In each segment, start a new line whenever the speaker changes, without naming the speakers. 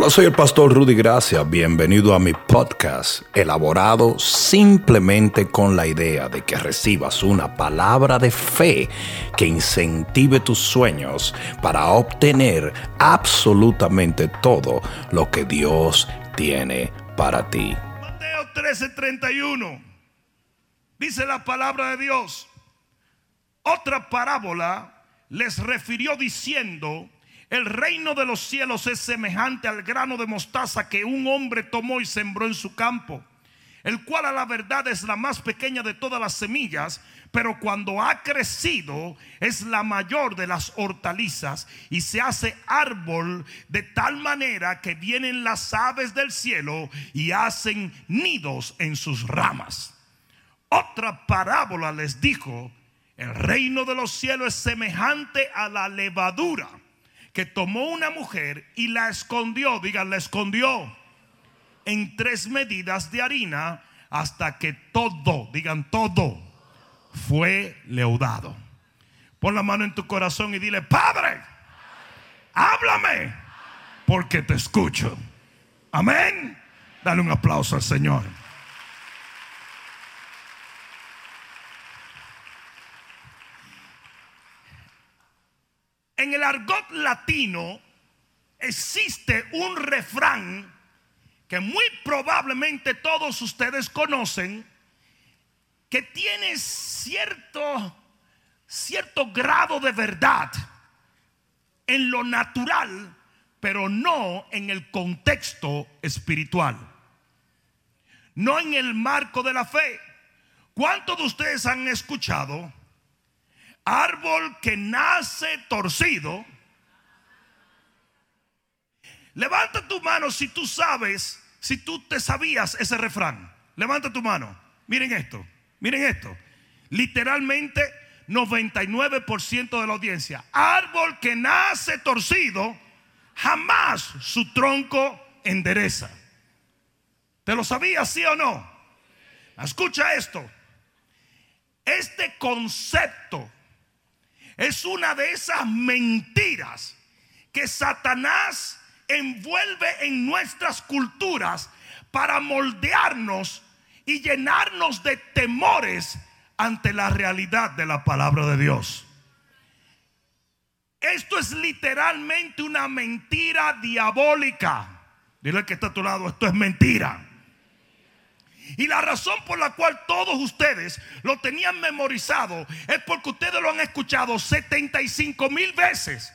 Hola, soy el pastor Rudy Gracia. Bienvenido a mi podcast, elaborado simplemente con la idea de que recibas una palabra de fe que incentive tus sueños para obtener absolutamente todo lo que Dios tiene para ti.
Mateo 13:31 dice la palabra de Dios. Otra parábola les refirió diciendo, el reino de los cielos es semejante al grano de mostaza que un hombre tomó y sembró en su campo, el cual a la verdad es la más pequeña de todas las semillas, pero cuando ha crecido es la mayor de las hortalizas y se hace árbol de tal manera que vienen las aves del cielo y hacen nidos en sus ramas. Otra parábola les dijo, el reino de los cielos es semejante a la levadura que tomó una mujer y la escondió, digan, la escondió en tres medidas de harina hasta que todo, digan todo, fue leudado. Pon la mano en tu corazón y dile, Padre, háblame, porque te escucho. Amén. Dale un aplauso al Señor. En el argot latino existe un refrán que muy probablemente todos ustedes conocen, que tiene cierto, cierto grado de verdad en lo natural, pero no en el contexto espiritual, no en el marco de la fe. ¿Cuántos de ustedes han escuchado? Árbol que nace torcido. Levanta tu mano si tú sabes, si tú te sabías ese refrán. Levanta tu mano. Miren esto, miren esto. Literalmente 99% de la audiencia. Árbol que nace torcido, jamás su tronco endereza. ¿Te lo sabías, sí o no? Escucha esto. Este concepto es una de esas mentiras que Satanás envuelve en nuestras culturas para moldearnos y llenarnos de temores ante la realidad de la palabra de Dios. Esto es literalmente una mentira diabólica. Dile que está a tu lado, esto es mentira. Y la razón por la cual todos ustedes lo tenían memorizado es porque ustedes lo han escuchado 75 mil veces.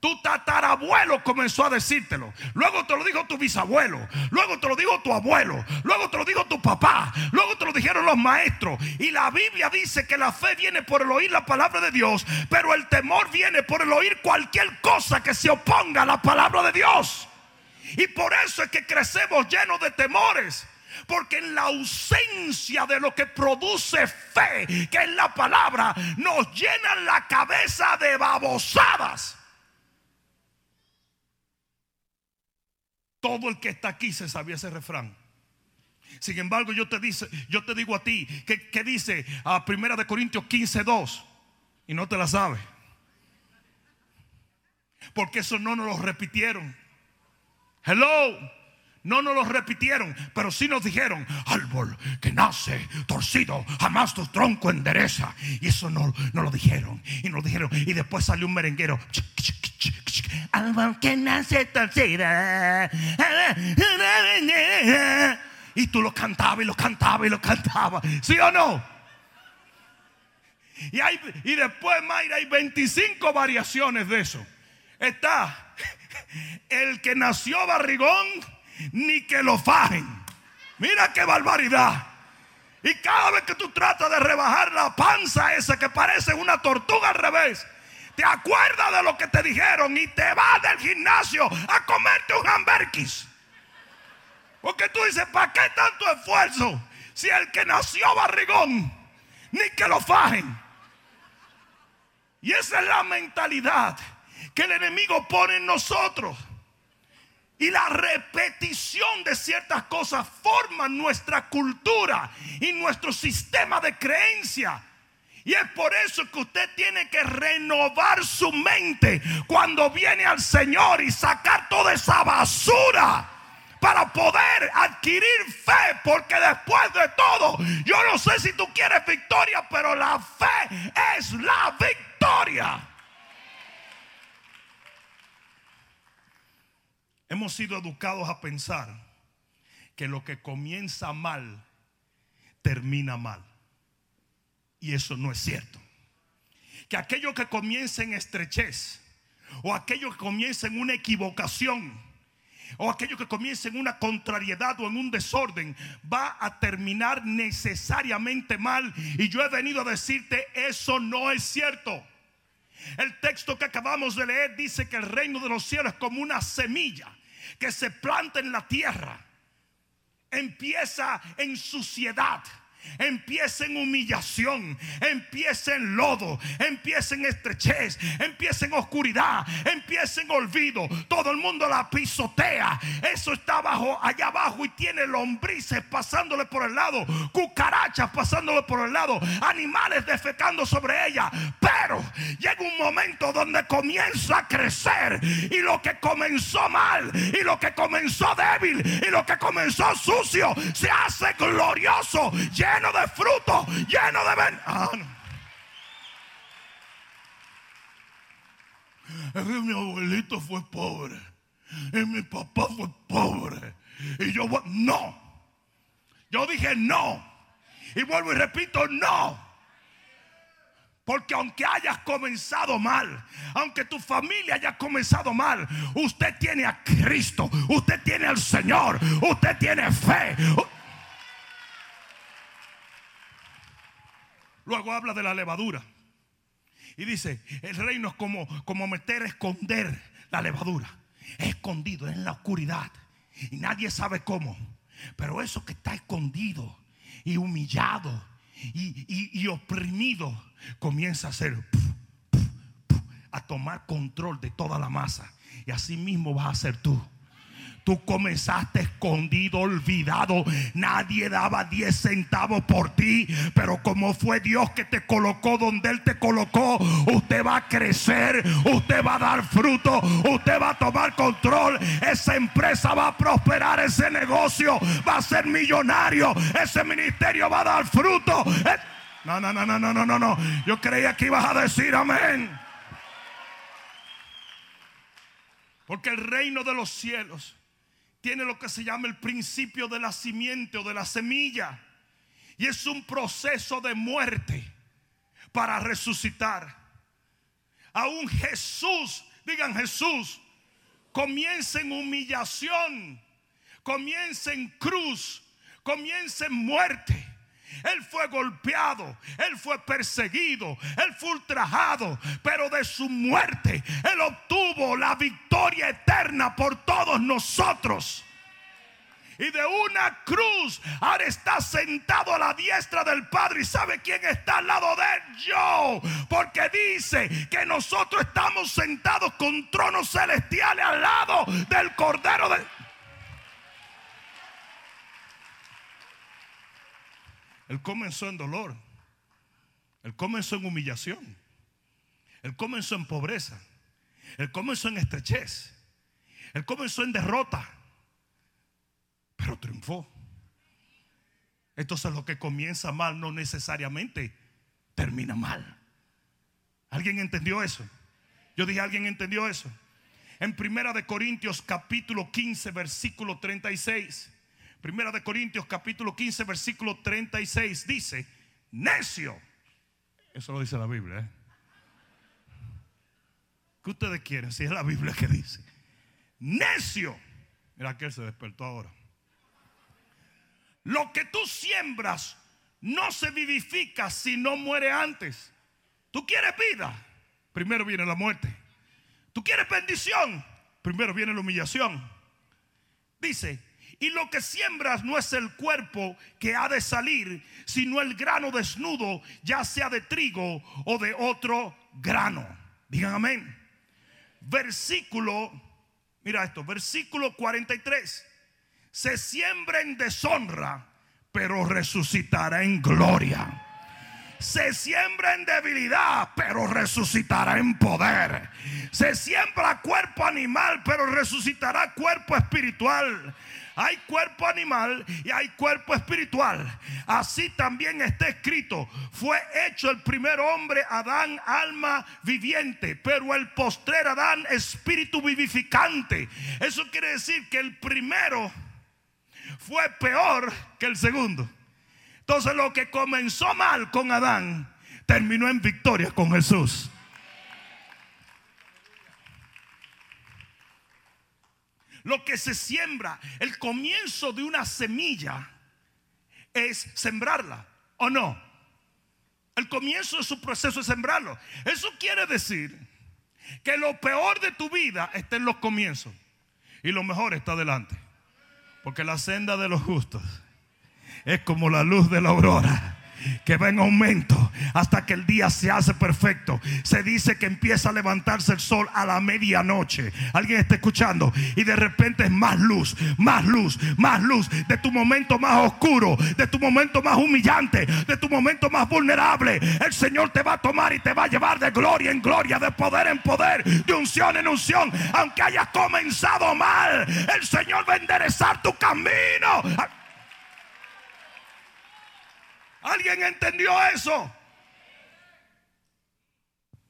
Tu tatarabuelo comenzó a decírtelo. Luego te lo dijo tu bisabuelo. Luego te lo dijo tu abuelo. Luego te lo dijo tu papá. Luego te lo dijeron los maestros. Y la Biblia dice que la fe viene por el oír la palabra de Dios. Pero el temor viene por el oír cualquier cosa que se oponga a la palabra de Dios. Y por eso es que crecemos llenos de temores. Porque en la ausencia de lo que produce fe, que es la palabra, nos llenan la cabeza de babosadas. Todo el que está aquí se sabía ese refrán. Sin embargo, yo te, dice, yo te digo a ti que, dice a Primera de Corintios 15, 2 y no te la sabes. Porque eso no nos lo repitieron. Hello. No nos lo repitieron, pero sí nos dijeron, árbol que nace torcido, jamás tu tronco endereza. Y eso no, no lo dijeron. Y nos dijeron. Y después salió un merenguero. Árbol que nace torcido. Y tú lo cantabas y lo cantabas y lo cantabas. ¿Sí o no? Y, hay, y después, Mayra, hay 25 variaciones de eso. Está el que nació barrigón ni que lo fajen. Mira qué barbaridad. Y cada vez que tú tratas de rebajar la panza esa que parece una tortuga al revés, te acuerdas de lo que te dijeron y te vas del gimnasio a comerte un hamburgues. Porque tú dices, ¿para qué tanto esfuerzo? Si el que nació barrigón, ni que lo fajen. Y esa es la mentalidad que el enemigo pone en nosotros. Y la repetición de ciertas cosas forma nuestra cultura y nuestro sistema de creencia. Y es por eso que usted tiene que renovar su mente cuando viene al Señor y sacar toda esa basura para poder adquirir fe. Porque después de todo, yo no sé si tú quieres victoria, pero la fe es la victoria. Hemos sido educados a pensar que lo que comienza mal termina mal. Y eso no es cierto. Que aquello que comienza en estrechez, o aquello que comienza en una equivocación, o aquello que comienza en una contrariedad o en un desorden, va a terminar necesariamente mal. Y yo he venido a decirte, eso no es cierto. El texto que acabamos de leer dice que el reino de los cielos es como una semilla que se planta en la tierra. Empieza en suciedad Empieza en humillación, empieza en lodo, empieza en estrechez, empieza en oscuridad, empieza en olvido. Todo el mundo la pisotea. Eso está abajo, allá abajo y tiene lombrices pasándole por el lado, cucarachas pasándole por el lado, animales defecando sobre ella. Pero llega un momento donde comienza a crecer y lo que comenzó mal y lo que comenzó débil y lo que comenzó sucio se hace glorioso lleno de fruto, lleno de ven. Ah, es que mi abuelito fue pobre. Y mi papá fue pobre. Y yo, no. Yo dije no. Y vuelvo y repito, no. Porque aunque hayas comenzado mal, aunque tu familia haya comenzado mal, usted tiene a Cristo, usted tiene al Señor, usted tiene fe. Luego habla de la levadura. Y dice, el reino es como, como meter, esconder la levadura. escondido, en la oscuridad. Y nadie sabe cómo. Pero eso que está escondido y humillado y, oprimido comienza a ser a tomar control de toda la masa. Y así mismo vas a ser tú. Tú comenzaste escondido, olvidado. Nadie daba 10 centavos por ti. Pero como fue Dios que te colocó donde Él te colocó, usted va a crecer, usted va a dar fruto, usted va a tomar control. Esa empresa va a prosperar, ese negocio va a ser millonario, ese ministerio va a dar fruto. No, no, no, no, no, no, no. Yo creía que ibas a decir amén. Porque el reino de los cielos tiene lo que se llama el principio de la simiente o de la semilla. Y es un proceso de muerte para resucitar. Aún Jesús, digan Jesús, comienza en humillación, comienza en cruz, comienza en muerte. Él fue golpeado, él fue perseguido, él fue ultrajado, pero de su muerte él obtuvo la victoria eterna por todos nosotros. Y de una cruz ahora está sentado a la diestra del Padre. ¿Y sabe quién está al lado de él? Yo. Porque dice que nosotros estamos sentados con tronos celestiales al lado del Cordero del... Él comenzó en dolor. Él comenzó en humillación. Él comenzó en pobreza. Él comenzó en estrechez. Él comenzó en derrota. Pero triunfó. Entonces lo que comienza mal no necesariamente termina mal. ¿Alguien entendió eso? Yo dije, ¿alguien entendió eso? En Primera de Corintios capítulo 15 versículo 36 Primera de Corintios capítulo 15 versículo 36 dice, necio. Eso lo dice la Biblia. ¿eh? ¿Qué ustedes quieren? Si es la Biblia que dice. Necio. Mira que él se despertó ahora. Lo que tú siembras no se vivifica si no muere antes. Tú quieres vida, primero viene la muerte. Tú quieres bendición, primero viene la humillación. Dice, y lo que siembras no es el cuerpo que ha de salir, sino el grano desnudo, ya sea de trigo o de otro grano. Digan amén. Versículo, mira esto, versículo 43. Se siembra en deshonra, pero resucitará en gloria. Se siembra en debilidad, pero resucitará en poder. Se siembra cuerpo animal, pero resucitará cuerpo espiritual. Hay cuerpo animal y hay cuerpo espiritual. Así también está escrito. Fue hecho el primer hombre, Adán, alma viviente, pero el postrer Adán, espíritu vivificante. Eso quiere decir que el primero fue peor que el segundo. Entonces lo que comenzó mal con Adán terminó en victoria con Jesús. Lo que se siembra, el comienzo de una semilla es sembrarla, ¿o no? El comienzo de su proceso es sembrarlo. Eso quiere decir que lo peor de tu vida está en los comienzos y lo mejor está adelante. Porque la senda de los justos es como la luz de la aurora que va en aumento hasta que el día se hace perfecto. Se dice que empieza a levantarse el sol a la medianoche. Alguien está escuchando y de repente es más luz, más luz, más luz de tu momento más oscuro, de tu momento más humillante, de tu momento más vulnerable. El Señor te va a tomar y te va a llevar de gloria en gloria, de poder en poder, de unción en unción. Aunque hayas comenzado mal, el Señor va a enderezar tu camino. ¿Alguien entendió eso?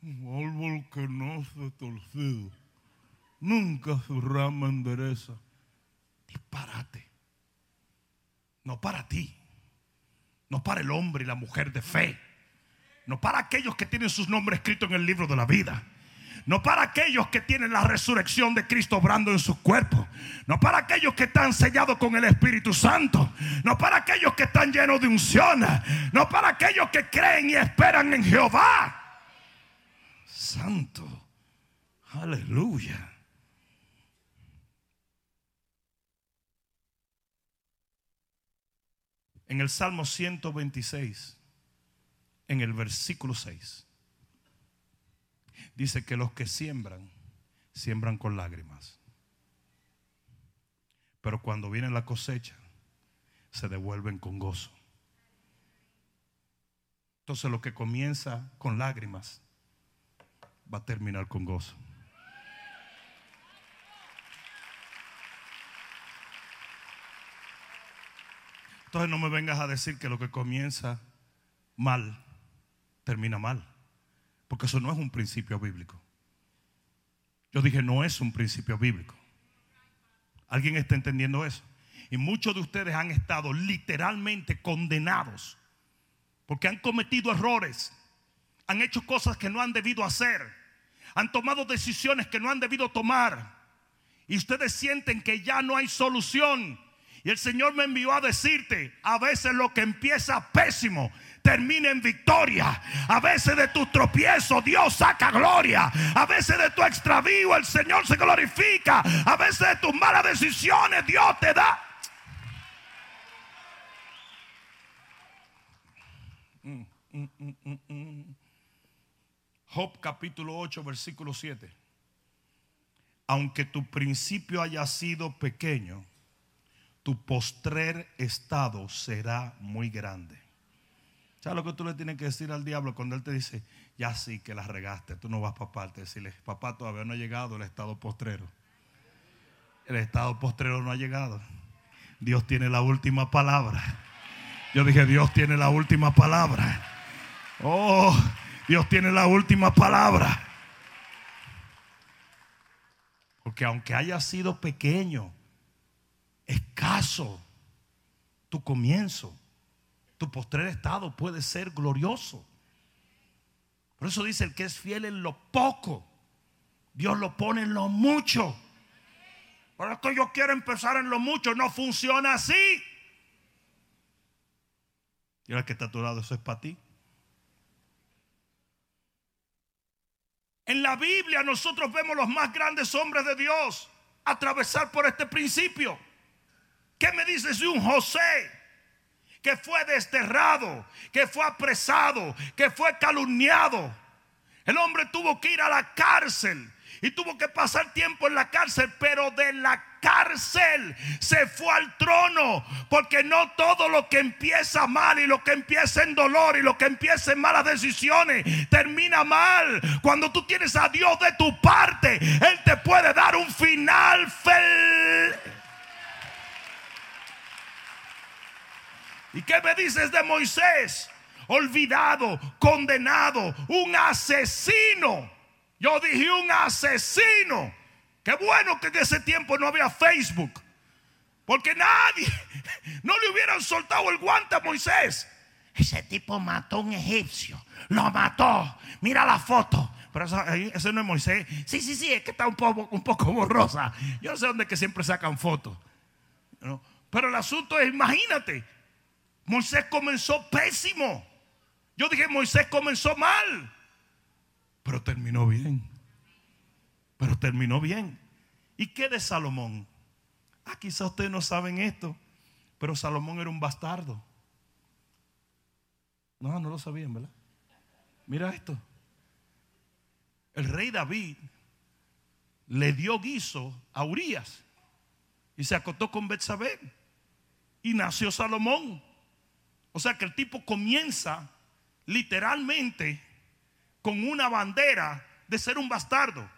Un árbol que no se torcido, nunca su rama endereza. Disparate. No para ti, no para el hombre y la mujer de fe, no para aquellos que tienen sus nombres escritos en el libro de la vida. No para aquellos que tienen la resurrección de Cristo obrando en su cuerpo. No para aquellos que están sellados con el Espíritu Santo. No para aquellos que están llenos de unción. No para aquellos que creen y esperan en Jehová. Santo. Aleluya. En el Salmo 126, en el versículo 6 dice que los que siembran, siembran con lágrimas. Pero cuando viene la cosecha, se devuelven con gozo. Entonces lo que comienza con lágrimas va a terminar con gozo. Entonces no me vengas a decir que lo que comienza mal termina mal. Porque eso no es un principio bíblico. Yo dije, no es un principio bíblico. ¿Alguien está entendiendo eso? Y muchos de ustedes han estado literalmente condenados porque han cometido errores, han hecho cosas que no han debido hacer, han tomado decisiones que no han debido tomar. Y ustedes sienten que ya no hay solución. Y el Señor me envió a decirte, a veces lo que empieza pésimo termina en victoria. A veces de tu tropiezo Dios saca gloria. A veces de tu extravío el Señor se glorifica. A veces de tus malas decisiones Dios te da. Job capítulo 8 versículo 7. Aunque tu principio haya sido pequeño, tu postrer estado será muy grande. ¿Sabes lo que tú le tienes que decir al diablo cuando él te dice, ya sí que la regaste, tú no vas para parte? Decirle, papá, todavía no ha llegado el estado postrero. El estado postrero no ha llegado. Dios tiene la última palabra. Yo dije, Dios tiene la última palabra. Oh, Dios tiene la última palabra. Porque aunque haya sido pequeño, escaso, tu comienzo tu postrer estado puede ser glorioso. Por eso dice el que es fiel en lo poco, Dios lo pone en lo mucho. Por que yo quiero empezar en lo mucho, no funciona así. Y ahora que está a tu lado, eso es para ti. En la Biblia nosotros vemos los más grandes hombres de Dios atravesar por este principio. ¿Qué me dices de un José? Que fue desterrado, que fue apresado, que fue calumniado. El hombre tuvo que ir a la cárcel y tuvo que pasar tiempo en la cárcel, pero de la cárcel se fue al trono, porque no todo lo que empieza mal y lo que empieza en dolor y lo que empieza en malas decisiones termina mal. Cuando tú tienes a Dios de tu parte, Él te puede dar un final feliz. ¿Y qué me dices de Moisés? Olvidado, condenado, un asesino yo dije un asesino. Qué bueno que en ese tiempo no había Facebook. Porque nadie, no le hubieran soltado el guante a Moisés. Ese tipo mató a un egipcio. Lo mató. Mira la foto. Pero ese no es Moisés. Sí, sí, sí, es que está un poco, un poco borrosa. Yo no sé dónde que siempre sacan fotos. Pero el asunto es, imagínate, Moisés comenzó pésimo. Yo dije, Moisés comenzó mal. Pero terminó bien. Pero terminó bien. ¿Y qué de Salomón? Ah, quizás ustedes no saben esto, pero Salomón era un bastardo. No, no lo sabían, ¿verdad? Mira esto. El rey David le dio guiso a Urias y se acostó con Betsabé y nació Salomón. O sea que el tipo comienza literalmente con una bandera de ser un bastardo.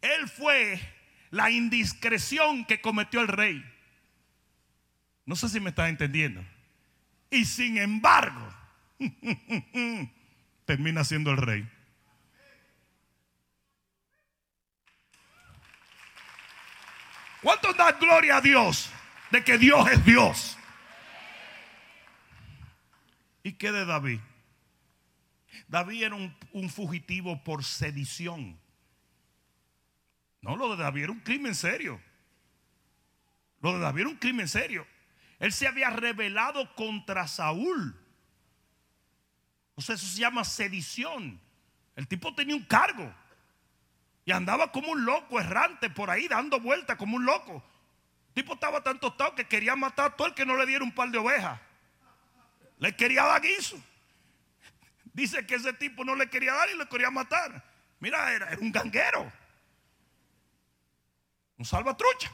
Él fue la indiscreción que cometió el rey. No sé si me está entendiendo. Y sin embargo, termina siendo el rey. ¿Cuánto da gloria a Dios de que Dios es Dios? ¿Y qué de David? David era un, fugitivo por sedición. No, lo de David era un crimen serio. Lo de David era un crimen serio. Él se había rebelado contra Saúl. O sea, eso se llama sedición. El tipo tenía un cargo. Y andaba como un loco errante por ahí, dando vueltas como un loco. El tipo estaba tan tostado que quería matar a todo el que no le diera un par de ovejas. Le quería dar guiso. Dice que ese tipo no le quería dar y le quería matar. Mira, era, un ganguero. Un salvatrucha.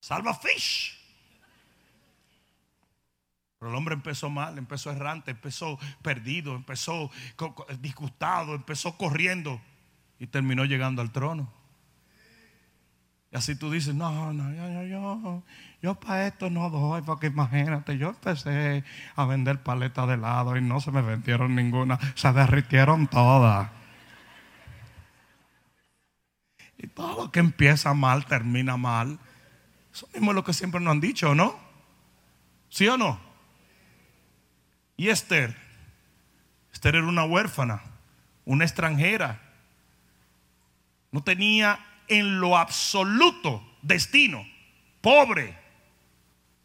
Salva fish. Pero el hombre empezó mal, empezó errante, empezó perdido, empezó disgustado, empezó corriendo y terminó llegando al trono. Y así tú dices, no, no, yo, yo, yo, yo para esto no doy, porque imagínate, yo empecé a vender paletas de helado y no se me vendieron ninguna, se derritieron todas. Y todo lo que empieza mal termina mal. Eso mismo es lo que siempre nos han dicho, ¿no? ¿Sí o no? Y Esther, Esther era una huérfana, una extranjera. No tenía en lo absoluto destino, pobre,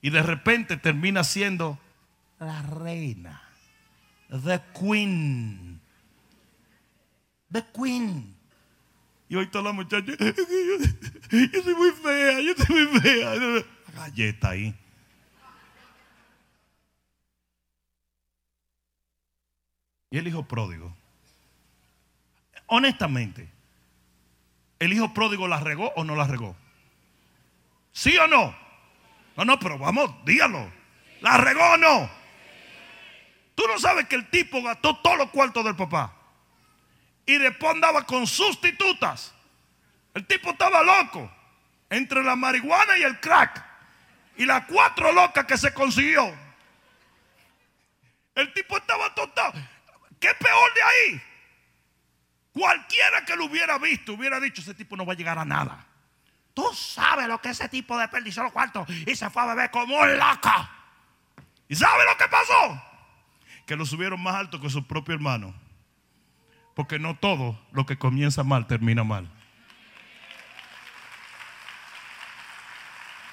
y de repente termina siendo la reina, the queen, the queen. Y hoy está la muchacha, yo, soy muy fea, yo soy muy fea. galleta ahí. Y el hijo pródigo. Honestamente, ¿El hijo pródigo la regó o no la regó? ¿Sí o no? No, no, pero vamos, dígalo. ¿La regó o no? Tú no sabes que el tipo gastó todos los cuartos del papá. Y después andaba con sustitutas. El tipo estaba loco. Entre la marihuana y el crack. Y las cuatro locas que se consiguió. El tipo estaba total. ¿Qué peor de ahí? Cualquiera que lo hubiera visto hubiera dicho, ese tipo no va a llegar a nada. Tú sabes lo que ese tipo desperdició los cuartos y se fue a beber como un loco. ¿Y sabe lo que pasó? Que lo subieron más alto que su propio hermano. Porque no todo lo que comienza mal termina mal.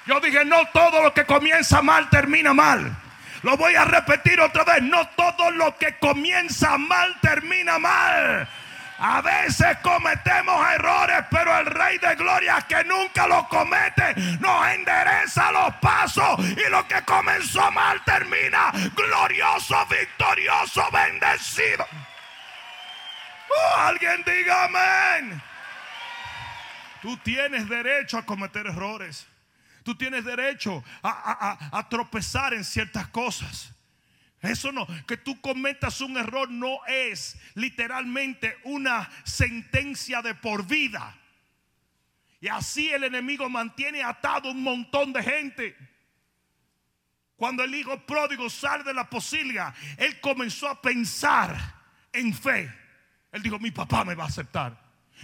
Yo dije, no todo lo que comienza mal termina mal. Lo voy a repetir otra vez. No todo lo que comienza mal termina mal. A veces cometemos errores, pero el Rey de Gloria que nunca los comete nos endereza los pasos y lo que comenzó mal termina glorioso, victorioso, bendecido. Oh, alguien diga amén. Tú tienes derecho a cometer errores. Tú tienes derecho a, tropezar en ciertas cosas. Eso no, que tú cometas un error no es literalmente una sentencia de por vida. Y así el enemigo mantiene atado un montón de gente. Cuando el hijo pródigo sale de la posilga, él comenzó a pensar en fe. Él dijo, mi papá me va a aceptar.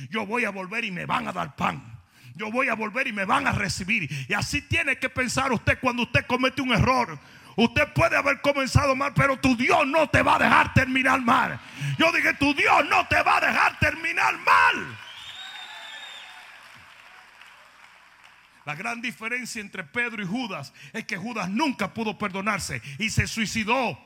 Yo voy a volver y me van a dar pan. Yo voy a volver y me van a recibir. Y así tiene que pensar usted cuando usted comete un error. Usted puede haber comenzado mal, pero tu Dios no te va a dejar terminar mal. Yo dije, tu Dios no te va a dejar terminar mal. La gran diferencia entre Pedro y Judas es que Judas nunca pudo perdonarse y se suicidó.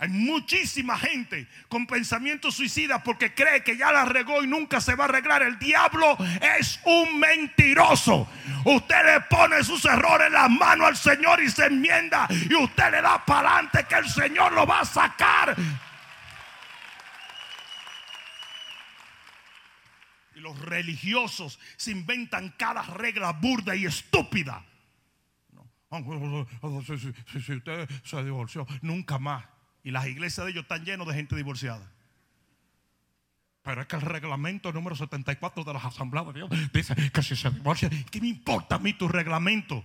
Hay muchísima gente con pensamientos suicidas porque cree que ya la regó y nunca se va a arreglar. El diablo es un mentiroso. Usted le pone sus errores en las manos al Señor y se enmienda. Y usted le da para adelante que el Señor lo va a sacar. Y los religiosos se inventan cada regla burda y estúpida. Si usted se divorció, nunca más. Y las iglesias de ellos están llenas de gente divorciada. Pero es que el reglamento número 74 de las asambleas de Dios dice que si se divorcia, ¿qué me importa a mí tu reglamento?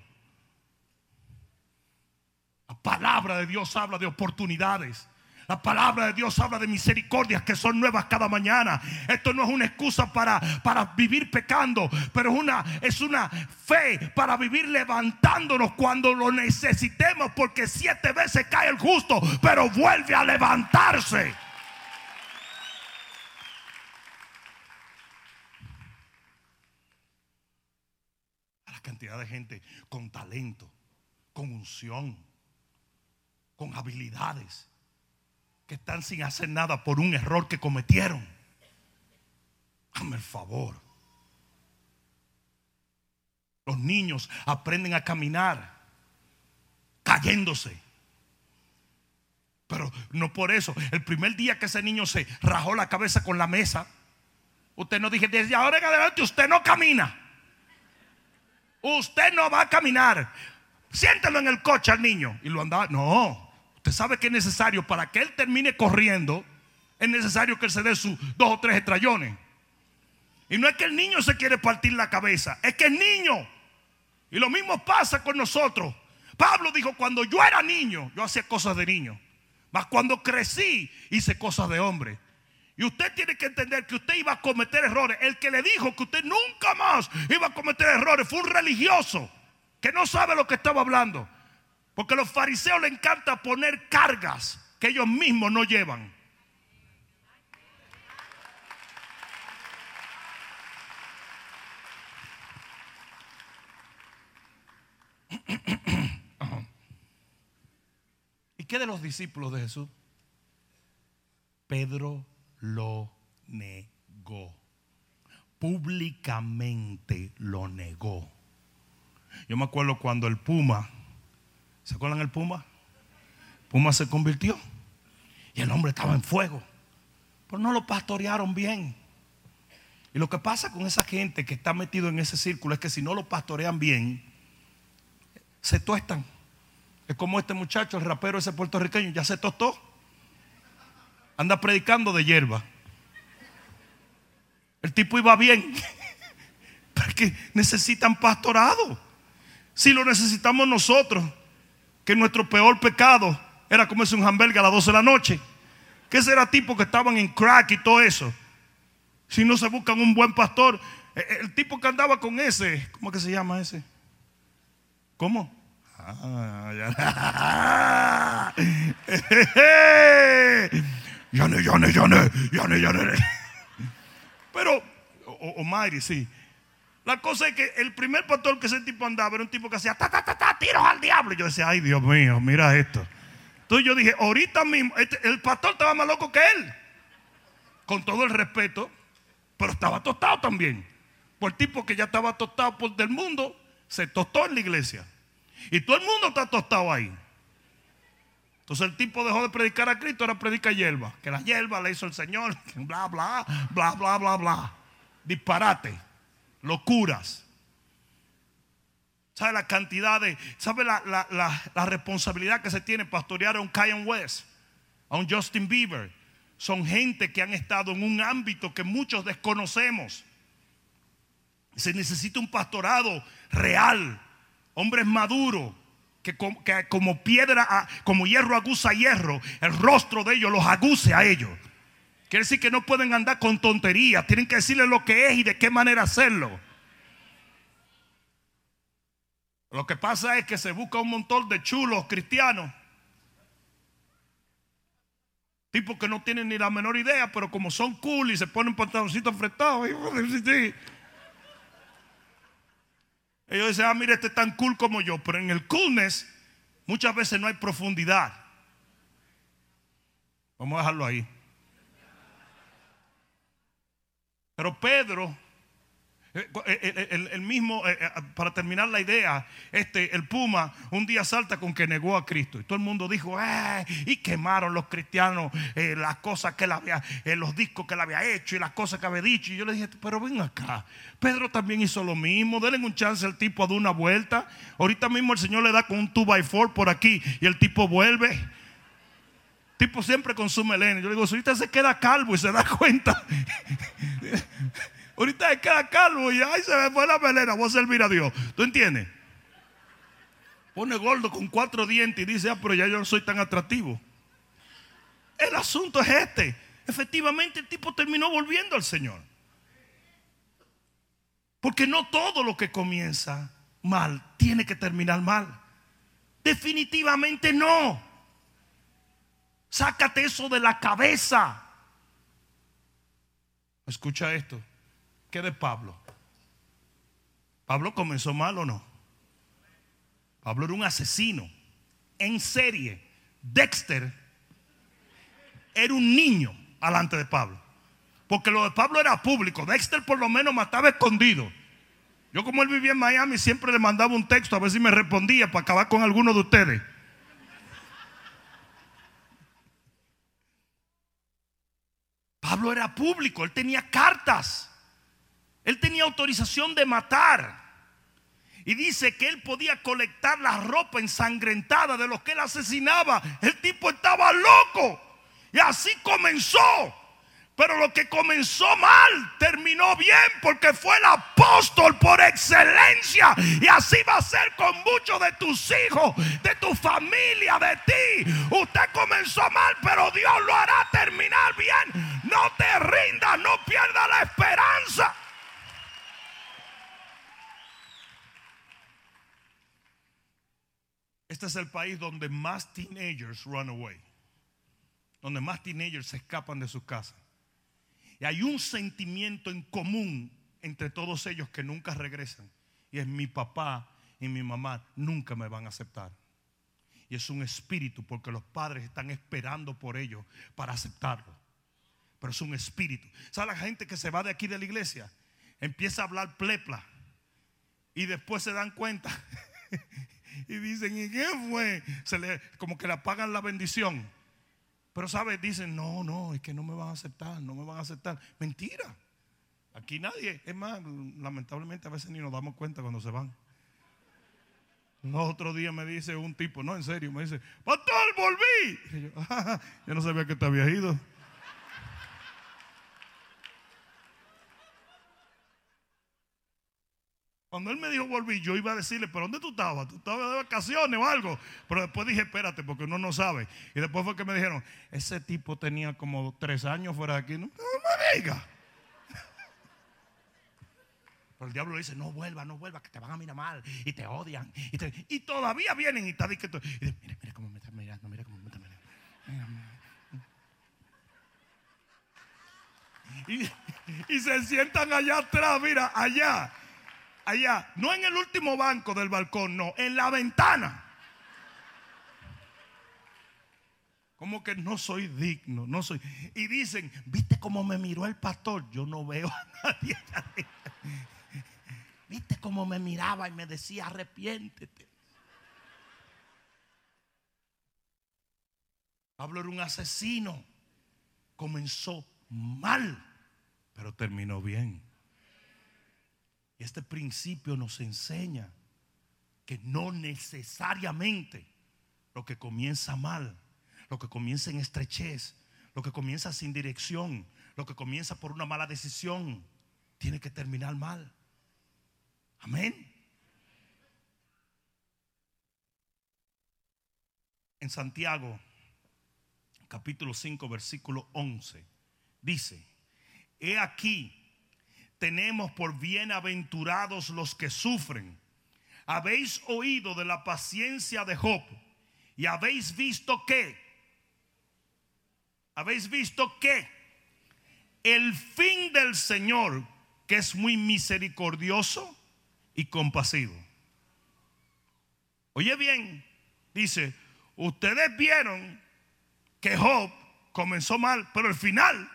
La palabra de Dios habla de oportunidades. La palabra de Dios habla de misericordias que son nuevas cada mañana. Esto no es una excusa para, para vivir pecando, pero es una, es una fe para vivir levantándonos cuando lo necesitemos, porque siete veces cae el justo, pero vuelve a levantarse. La cantidad de gente con talento, con unción, con habilidades que están sin hacer nada por un error que cometieron. Hazme el favor. Los niños aprenden a caminar cayéndose. Pero no por eso. El primer día que ese niño se rajó la cabeza con la mesa, usted no dije, desde ahora en adelante usted no camina. Usted no va a caminar. Siéntelo en el coche al niño. Y lo andaba. No. Usted sabe que es necesario para que él termine corriendo, es necesario que él se dé sus dos o tres estrellones. Y no es que el niño se quiere partir la cabeza, es que es niño. Y lo mismo pasa con nosotros. Pablo dijo, cuando yo era niño, yo hacía cosas de niño. Mas cuando crecí, hice cosas de hombre. Y usted tiene que entender que usted iba a cometer errores. El que le dijo que usted nunca más iba a cometer errores fue un religioso que no sabe lo que estaba hablando. Porque a los fariseos les encanta poner cargas que ellos mismos no llevan. ¿Y qué de los discípulos de Jesús? Pedro lo negó. Públicamente lo negó. Yo me acuerdo cuando el Puma ¿Se acuerdan el Puma? Puma se convirtió y el hombre estaba en fuego. Pero no lo pastorearon bien. Y lo que pasa con esa gente que está metido en ese círculo es que si no lo pastorean bien, se tuestan. Es como este muchacho, el rapero ese puertorriqueño, ya se tostó. Anda predicando de hierba. El tipo iba bien. Porque necesitan pastorado. Si lo necesitamos nosotros que nuestro peor pecado era comerse un hamburger a las 12 de la noche. Que ese era tipo que estaban en crack y todo eso. Si no se buscan un buen pastor. E, e, el tipo que andaba con ese, ¿cómo que se llama ese? ¿Cómo? Ah, ya. Yane, yane, yane, yane, yane. Pero, o, o sí. La cosa es que el primer pastor que ese tipo andaba era un tipo que hacía ta, ta, ta, ta, tiros al diablo. Y yo decía, ay Dios mío, mira esto. Entonces yo dije, ahorita mismo, este, el pastor estaba más loco que él. Con todo el respeto, pero estaba tostado también. Por el tipo que ya estaba tostado por del mundo, se tostó en la iglesia. Y todo el mundo está tostado ahí. Entonces el tipo dejó de predicar a Cristo, ahora predica hierba. Que la hierba le hizo el Señor, bla, bla, bla, bla, bla, bla. Disparate, locuras. ¿Sabe la cantidad de, sabe la, la, la, responsabilidad que se tiene pastorear a un Kanye West, a un Justin Bieber? Son gente que han estado en un ámbito que muchos desconocemos. Se necesita un pastorado real, hombres maduros, que, como piedra, como hierro aguza hierro, el rostro de ellos los aguce a ellos. Quiere decir que no pueden andar con tonterías, tienen que decirle lo que es y de qué manera hacerlo. Lo que pasa es que se busca un montón de chulos cristianos. Tipos que no tienen ni la menor idea, pero como son cool y se ponen pantaloncitos fretados. Ellos dicen, ah, mire, este es tan cool como yo. Pero en el coolness muchas veces no hay profundidad. Vamos a dejarlo ahí. Pero Pedro eh, eh, eh, el, mismo, para terminar la idea, este, el Puma un día salta con que negó a Cristo. Y todo el mundo dijo, y quemaron los cristianos las cosas que él había, los discos que él había hecho y las cosas que había dicho. Y yo le dije, pero ven acá, Pedro también hizo lo mismo, denle un chance al tipo a dar una vuelta. Ahorita mismo el Señor le da con un 2 by 4 por aquí y el tipo vuelve tipo siempre consume leña. Yo le digo, si ahorita se queda calvo y se da cuenta. Ahorita es queda calvo y ay, se me fue la melena. Voy a servir a Dios. ¿Tú entiendes? Pone gordo con cuatro dientes y dice, ah, pero ya yo no soy tan atractivo. El asunto es este. Efectivamente, el tipo terminó volviendo al Señor. Porque no todo lo que comienza mal tiene que terminar mal. Definitivamente no. Sácate eso de la cabeza. Escucha esto. ¿Qué de Pablo? ¿Pablo comenzó mal o no? Pablo era un asesino en serie. Dexter era un niño alante de Pablo. Porque lo de Pablo era público. Dexter por lo menos mataba escondido. Yo como él vivía en Miami siempre le mandaba un texto a ver si me respondía para acabar con alguno de ustedes. Pablo era público, él tenía cartas. Él tenía autorización de matar. Y dice que él podía colectar la ropa ensangrentada de los que él asesinaba. El tipo estaba loco. Y así comenzó. Pero lo que comenzó mal terminó bien porque fue el apóstol por excelencia. Y así va a ser con muchos de tus hijos, de tu familia, de ti. Usted comenzó mal, pero Dios lo hará terminar bien. No te rindas, no pierdas la esperanza. Este es el país donde más teenagers run away. Donde más teenagers se escapan de sus casas. Y hay un sentimiento en común entre todos ellos que nunca regresan. Y es mi papá y mi mamá nunca me van a aceptar. Y es un espíritu porque los padres están esperando por ellos para aceptarlo. Pero es un espíritu. ¿Sabe la gente que se va de aquí de la iglesia? Empieza a hablar plepla. Y después se dan cuenta y dicen, ¿y qué fue? Se le, como que le apagan la bendición. Pero, ¿sabes? Dicen, no, no, es que no me van a aceptar, no me van a aceptar. Mentira. Aquí nadie, es más, lamentablemente a veces ni nos damos cuenta cuando se van. otro día me dice un tipo, no, en serio, me dice, Pastor, volví. yo, yo no sabía que te había ido. Cuando él me dijo volví, yo iba a decirle, ¿pero dónde tú estabas? ¿Tú estabas de vacaciones o algo? Pero después dije, espérate, porque uno no sabe. Y después fue que me dijeron, ese tipo tenía como tres años fuera de aquí. No, me diga. Pero el diablo le dice, no vuelva, no vuelva, que te van a mirar mal y te odian. Y, todavía vienen y está diciendo, mira, mira cómo me está mirando, mira cómo me está mirando. Y, y se sientan allá atrás, mira, allá allá, no en el último banco del balcón, no, en la ventana. Como que no soy digno, no soy. Y dicen, ¿viste cómo me miró el pastor? Yo no veo a nadie. ¿Viste cómo me miraba y me decía, arrepiéntete? Pablo era un asesino. Comenzó mal, pero terminó bien. Este principio nos enseña que no necesariamente lo que comienza mal, lo que comienza en estrechez, lo que comienza sin dirección, lo que comienza por una mala decisión, tiene que terminar mal. Amén. En Santiago, capítulo 5, versículo 11, dice, he aquí, tenemos por bienaventurados los que sufren. Habéis oído de la paciencia de Job y habéis visto que, habéis visto que el fin del Señor, que es muy misericordioso y compasivo. Oye bien, dice, ustedes vieron que Job comenzó mal, pero el final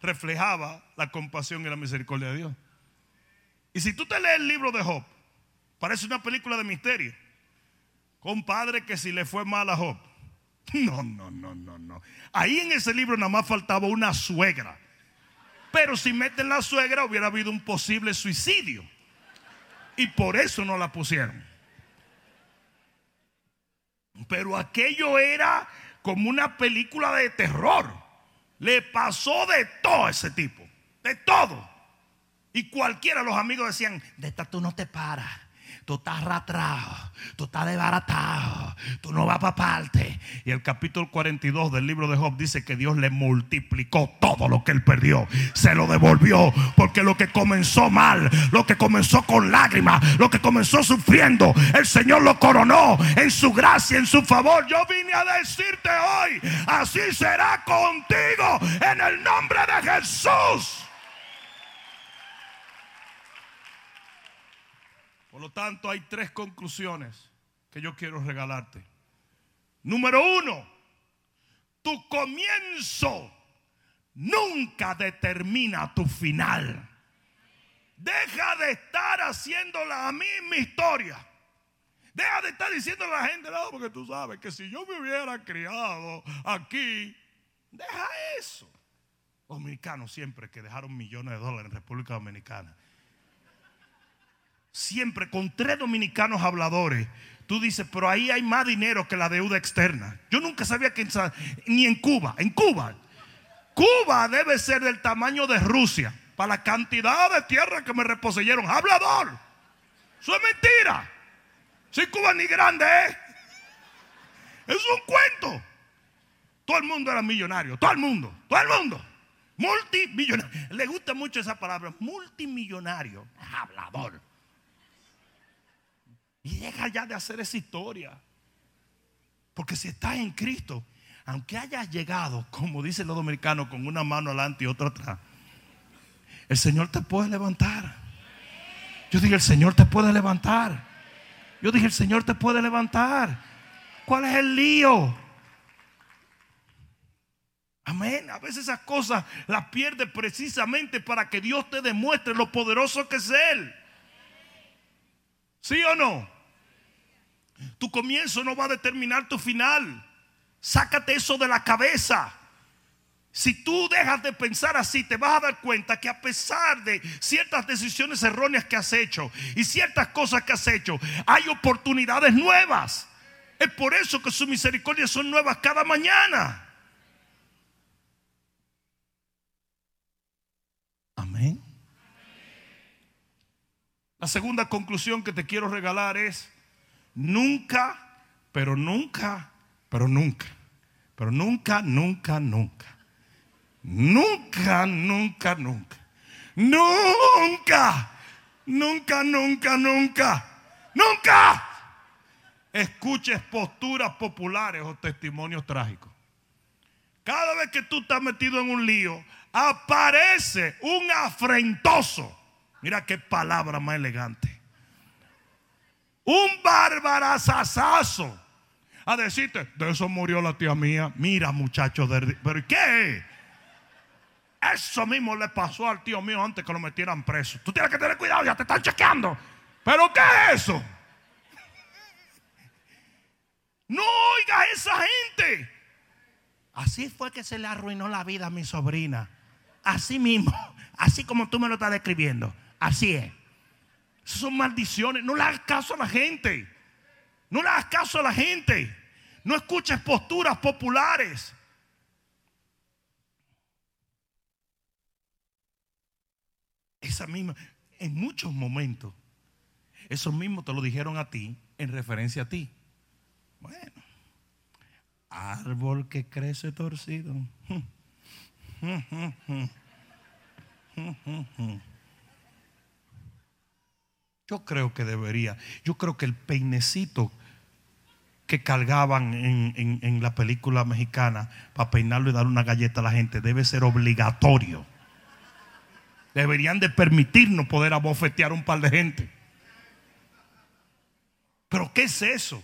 reflejaba la compasión y la misericordia de Dios. Y si tú te lees el libro de Job, parece una película de misterio. Compadre, que si le fue mal a Job. No, no, no, no, no. Ahí en ese libro nada más faltaba una suegra. Pero si meten la suegra hubiera habido un posible suicidio. Y por eso no la pusieron. Pero aquello era como una película de terror. Le pasó de todo ese tipo. De todo. Y cualquiera los amigos decían, de esta tú no te paras tú estás arrastrado, tú estás desbaratado, tú no vas para parte. Y el capítulo 42 del libro de Job dice que Dios le multiplicó todo lo que él perdió, se lo devolvió, porque lo que comenzó mal, lo que comenzó con lágrimas, lo que comenzó sufriendo, el Señor lo coronó en su gracia, en su favor. Yo vine a decirte hoy, así será contigo en el nombre de Jesús. Por lo tanto, hay tres conclusiones que yo quiero regalarte. Número uno, tu comienzo nunca determina tu final. Deja de estar haciendo la misma historia. Deja de estar diciendo a la gente, no, porque tú sabes que si yo me hubiera criado aquí, deja eso. Dominicanos siempre que dejaron millones de dólares en República Dominicana siempre con tres dominicanos habladores, tú dices, pero ahí hay más dinero que la deuda externa. Yo nunca sabía que ni en Cuba, en Cuba, Cuba debe ser del tamaño de Rusia para la cantidad de tierra que me reposeyeron. Hablador, eso es mentira. Si Cuba ni grande es, es un cuento. Todo el mundo era millonario, todo el mundo, todo el mundo. Multimillonario. Le gusta mucho esa palabra, multimillonario, hablador. Y deja ya de hacer esa historia. Porque si estás en Cristo, aunque hayas llegado, como dicen los dominicanos, con una mano adelante y otra atrás, el Señor te puede levantar. Yo dije, el Señor te puede levantar. Yo dije, el Señor te puede levantar. ¿Cuál es el lío? Amén. A veces esas cosas las pierdes precisamente para que Dios te demuestre lo poderoso que es Él. ¿Sí o no? Tu comienzo no va a determinar tu final. Sácate eso de la cabeza. Si tú dejas de pensar así, te vas a dar cuenta que a pesar de ciertas decisiones erróneas que has hecho y ciertas cosas que has hecho, hay oportunidades nuevas. Es por eso que sus misericordias son nuevas cada mañana. Amén. La segunda conclusión que te quiero regalar es, nunca, pero nunca, pero nunca, pero nunca, nunca, nunca, nunca, nunca, nunca, nunca, nunca, nunca, nunca, nunca escuches posturas populares o testimonios trágicos. Cada vez que tú estás metido en un lío, aparece un afrentoso Mira qué palabra más elegante. Un barbarazazazo. A decirte, de eso murió la tía mía. Mira, muchachos, pero ¿qué? Eso mismo le pasó al tío mío antes que lo metieran preso. Tú tienes que tener cuidado, ya te están chequeando. ¿Pero qué es eso? No oiga a esa gente. Así fue que se le arruinó la vida a mi sobrina. Así mismo, así como tú me lo estás describiendo. Así es. Son maldiciones. No le hagas caso a la gente. No le hagas caso a la gente. No escuches posturas populares. Esa misma, en muchos momentos, eso mismo te lo dijeron a ti en referencia a ti. Bueno, árbol que crece torcido. Yo creo que debería. Yo creo que el peinecito que cargaban en, en la película mexicana para peinarlo y darle una galleta a la gente debe ser obligatorio. Deberían de permitirnos poder abofetear un par de gente. Pero ¿qué es eso?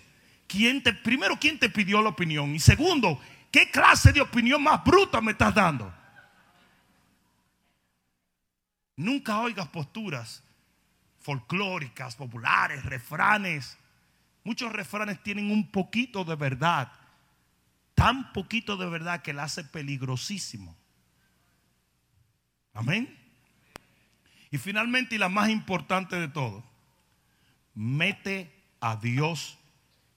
¿Quién te, primero, ¿quién te pidió la opinión? Y segundo, ¿qué clase de opinión más bruta me estás dando? Nunca oigas posturas folclóricas, populares, refranes. Muchos refranes tienen un poquito de verdad, tan poquito de verdad que la hace peligrosísimo. Amén. Y finalmente, y la más importante de todo, mete a Dios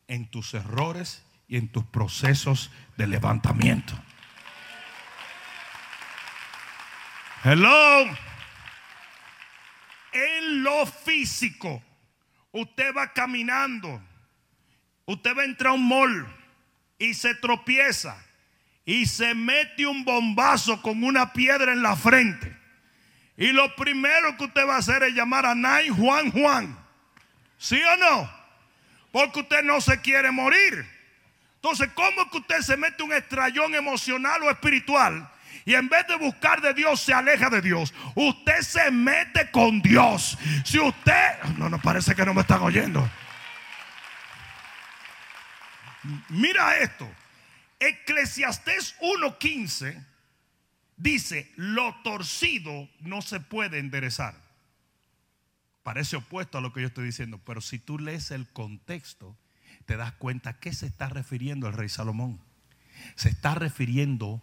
en tus errores y en tus procesos de levantamiento. Hello. En lo físico, usted va caminando, usted va a entrar a un mall y se tropieza y se mete un bombazo con una piedra en la frente. Y lo primero que usted va a hacer es llamar a Nai Juan Juan. ¿Sí o no? Porque usted no se quiere morir. Entonces, ¿cómo es que usted se mete un estrellón emocional o espiritual? Y en vez de buscar de Dios, se aleja de Dios. Usted se mete con Dios. Si usted... No, no parece que no me están oyendo. Mira esto. Eclesiastés 1.15 dice, lo torcido no se puede enderezar. Parece opuesto a lo que yo estoy diciendo, pero si tú lees el contexto, te das cuenta qué se está refiriendo el rey Salomón. Se está refiriendo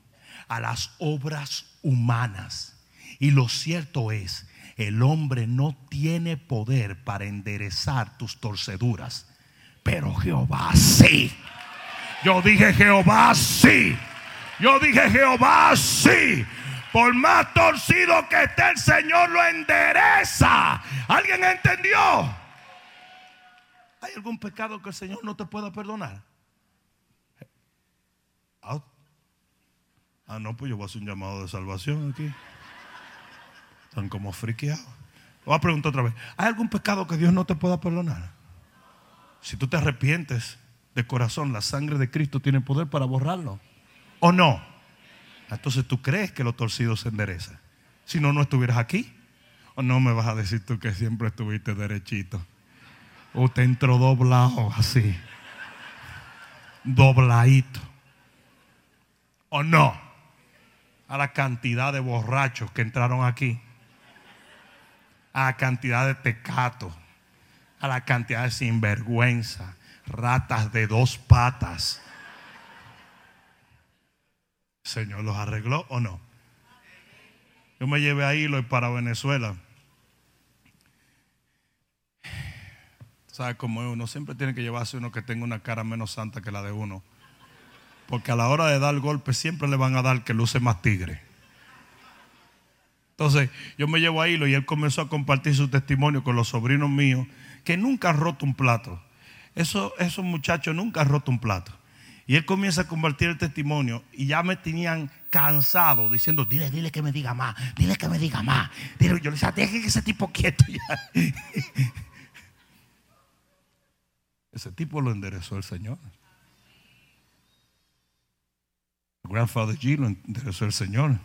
a las obras humanas. Y lo cierto es, el hombre no tiene poder para enderezar tus torceduras, pero Jehová sí. Yo dije Jehová sí. Yo dije Jehová sí. Por más torcido que esté el Señor lo endereza. ¿Alguien entendió? ¿Hay algún pecado que el Señor no te pueda perdonar? Ah no, pues yo voy a hacer un llamado de salvación aquí. Están como friqueados. Voy a preguntar otra vez. ¿Hay algún pecado que Dios no te pueda perdonar? Si tú te arrepientes de corazón, la sangre de Cristo tiene poder para borrarlo. ¿O no? Entonces tú crees que lo torcido se endereza. Si no, no estuvieras aquí. ¿O no me vas a decir tú que siempre estuviste derechito? ¿O te entró doblado así? Dobladito. ¿O no? A la cantidad de borrachos que entraron aquí. A la cantidad de tecatos. A la cantidad de sinvergüenza. Ratas de dos patas Señor los arregló o no. Yo me llevé a Hilo para Venezuela. ¿Sabe cómo es? Uno siempre tiene que llevarse uno que tenga una cara menos santa que la de uno. Porque a la hora de dar golpe siempre le van a dar que luce más tigre. Entonces yo me llevo a Hilo y él comenzó a compartir su testimonio con los sobrinos míos que nunca han roto un plato. Eso, esos muchachos nunca han roto un plato. Y él comienza a compartir el testimonio y ya me tenían cansado diciendo, dile, dile que me diga más, dile que me diga más. Yo le decía, que ese tipo quieto ya. Ese tipo lo enderezó el Señor. Grandfather G lo enderezó el Señor.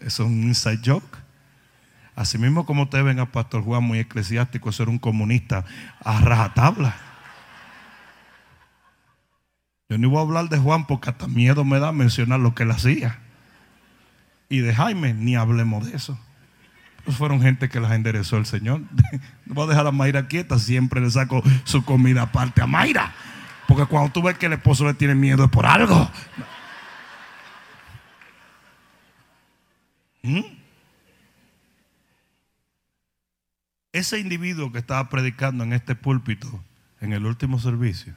Es un inside joke. Así mismo como ustedes ven a Pastor Juan muy eclesiástico, ser un comunista a rajatabla. Yo no voy a hablar de Juan porque hasta miedo me da mencionar lo que él hacía. Y de Jaime, ni hablemos de eso. Pues fueron gente que las enderezó el Señor. No voy a dejar a Mayra quieta, siempre le saco su comida aparte a Mayra. Porque cuando tú ves que el esposo le tiene miedo es por algo. ¿Mm? Ese individuo que estaba predicando en este púlpito, en el último servicio,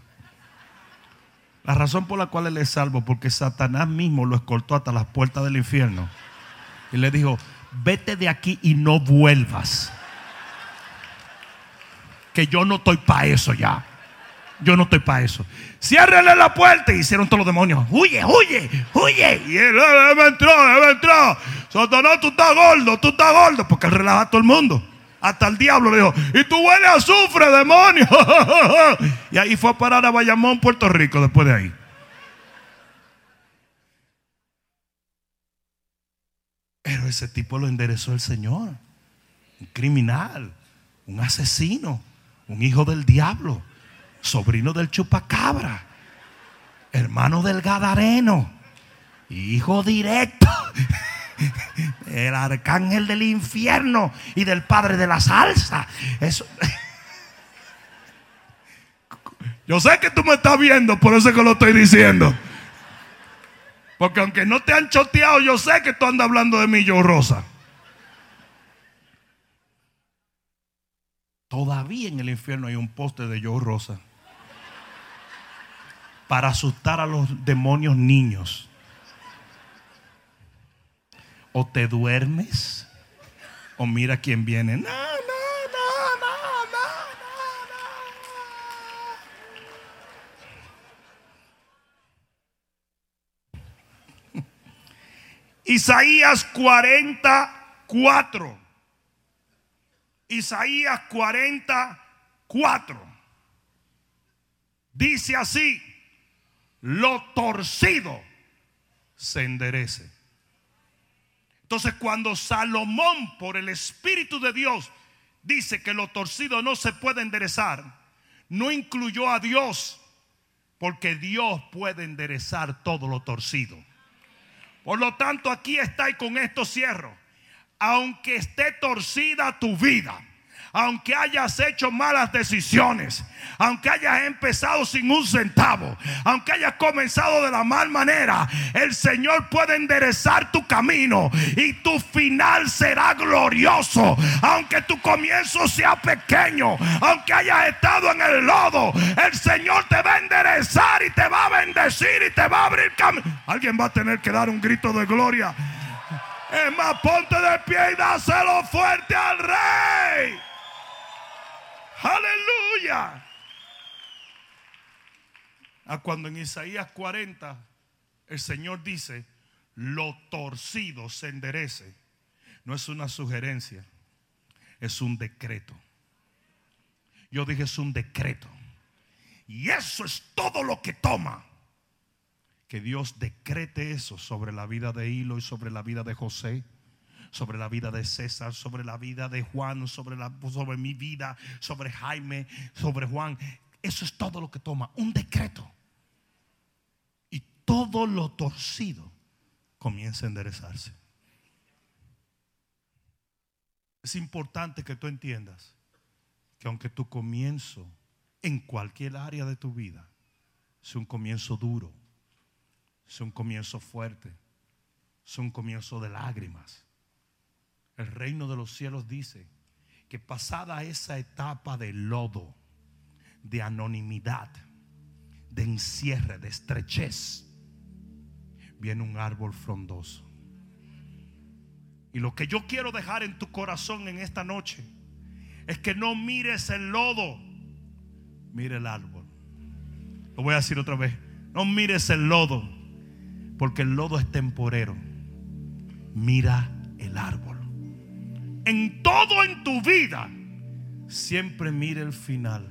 la razón por la cual él es salvo, porque Satanás mismo lo escoltó hasta las puertas del infierno y le dijo, vete de aquí y no vuelvas. Que yo no estoy para eso ya. Yo no estoy para eso. Ciérrele la puerta. Y hicieron todos los demonios. Huye, huye, huye. Y él, eh, eh, él entró, eh, él entró entró. Satanás, tú estás gordo, tú estás gordo. Porque él relaja a todo el mundo. Hasta el diablo le dijo, y tú hueles a azufre, demonio. y ahí fue a parar a Bayamón, Puerto Rico, después de ahí. Pero ese tipo lo enderezó el Señor. Un criminal, un asesino, un hijo del diablo, sobrino del chupacabra, hermano del gadareno, hijo directo el arcángel del infierno y del padre de la salsa. Eso. Yo sé que tú me estás viendo, por eso es que lo estoy diciendo. Porque aunque no te han choteado, yo sé que tú andas hablando de mí, yo Rosa. Todavía en el infierno hay un poste de yo Rosa. Para asustar a los demonios niños. O te duermes o mira quién viene. No, no, no, no, no. Isaías 44. Isaías 44. Dice así, lo torcido se enderece. Entonces cuando Salomón por el Espíritu de Dios dice que lo torcido no se puede enderezar, no incluyó a Dios, porque Dios puede enderezar todo lo torcido. Por lo tanto, aquí está y con esto cierro. Aunque esté torcida tu vida, aunque hayas hecho malas decisiones, aunque hayas empezado sin un centavo, aunque hayas comenzado de la mal manera, el Señor puede enderezar tu camino y tu final será glorioso. Aunque tu comienzo sea pequeño, aunque hayas estado en el lodo, el Señor te va a enderezar y te va a bendecir y te va a abrir camino. Alguien va a tener que dar un grito de gloria. Es más, ponte de pie y dáselo fuerte al rey. Aleluya. A cuando en Isaías 40 el Señor dice, lo torcido se enderece. No es una sugerencia, es un decreto. Yo dije es un decreto. Y eso es todo lo que toma. Que Dios decrete eso sobre la vida de Hilo y sobre la vida de José sobre la vida de César, sobre la vida de Juan, sobre, la, sobre mi vida, sobre Jaime, sobre Juan. Eso es todo lo que toma, un decreto. Y todo lo torcido comienza a enderezarse. Es importante que tú entiendas que aunque tu comienzo en cualquier área de tu vida sea un comienzo duro, sea un comienzo fuerte, sea un comienzo de lágrimas, el reino de los cielos dice que pasada esa etapa de lodo, de anonimidad, de encierre, de estrechez, viene un árbol frondoso. Y lo que yo quiero dejar en tu corazón en esta noche es que no mires el lodo, mire el árbol. Lo voy a decir otra vez, no mires el lodo, porque el lodo es temporero. Mira el árbol en todo en tu vida, siempre mire el final.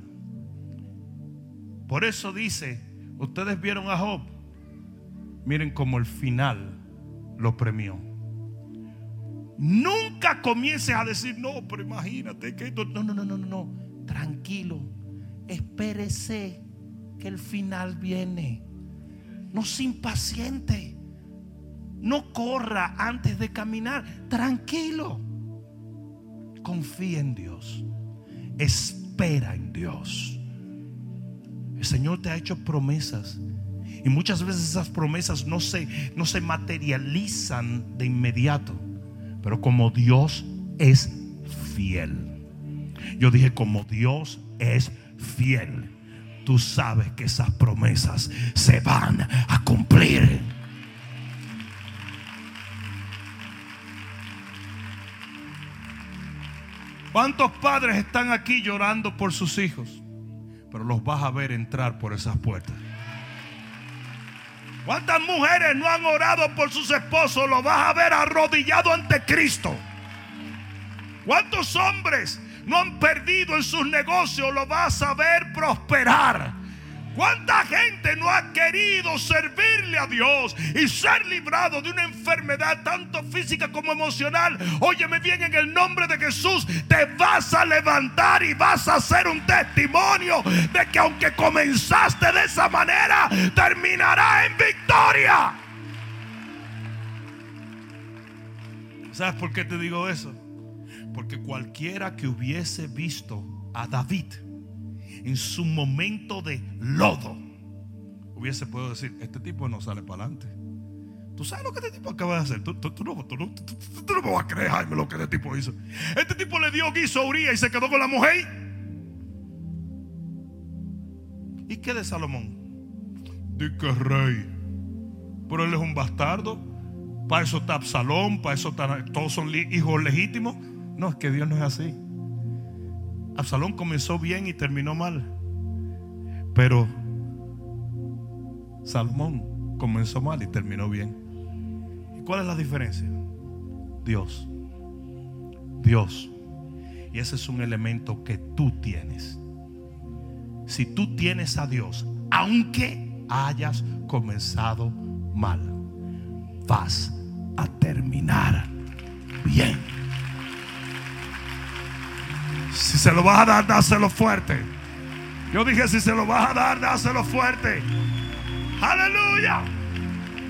Por eso dice, ustedes vieron a Job, miren como el final lo premió. Nunca comiences a decir, no, pero imagínate que esto, no, no, no, no, no, tranquilo, espérese que el final viene. No se impaciente, no corra antes de caminar, tranquilo confía en Dios. Espera en Dios. El Señor te ha hecho promesas. Y muchas veces esas promesas no se, no se materializan de inmediato. Pero como Dios es fiel. Yo dije, como Dios es fiel, tú sabes que esas promesas se van a cumplir. ¿Cuántos padres están aquí llorando por sus hijos? Pero los vas a ver entrar por esas puertas. ¿Cuántas mujeres no han orado por sus esposos? Los vas a ver arrodillado ante Cristo. ¿Cuántos hombres no han perdido en sus negocios? Lo vas a ver prosperar. ¿Cuánta gente no ha querido servirle a Dios y ser librado de una enfermedad tanto física como emocional? Óyeme bien, en el nombre de Jesús te vas a levantar y vas a hacer un testimonio de que aunque comenzaste de esa manera, terminará en victoria. ¿Sabes por qué te digo eso? Porque cualquiera que hubiese visto a David en su momento de lodo, hubiese podido decir, este tipo no sale para adelante. ¿Tú sabes lo que este tipo acaba de hacer? Tú, no, me vas a creer, Jaime, lo que este tipo hizo. Este tipo le dio guiso a Uriah y se quedó con la mujer. ¿Y qué de Salomón? Dice que rey. Pero él es un bastardo. Para eso está Absalón, para eso está, todos son hijos legítimos. No, es que Dios no es así. Absalón comenzó bien y terminó mal. Pero Salomón comenzó mal y terminó bien. ¿Y cuál es la diferencia? Dios. Dios. Y ese es un elemento que tú tienes. Si tú tienes a Dios, aunque hayas comenzado mal, vas a terminar bien. Si se lo vas a dar, dáselo fuerte. Yo dije, si se lo vas a dar, dáselo fuerte. Aleluya.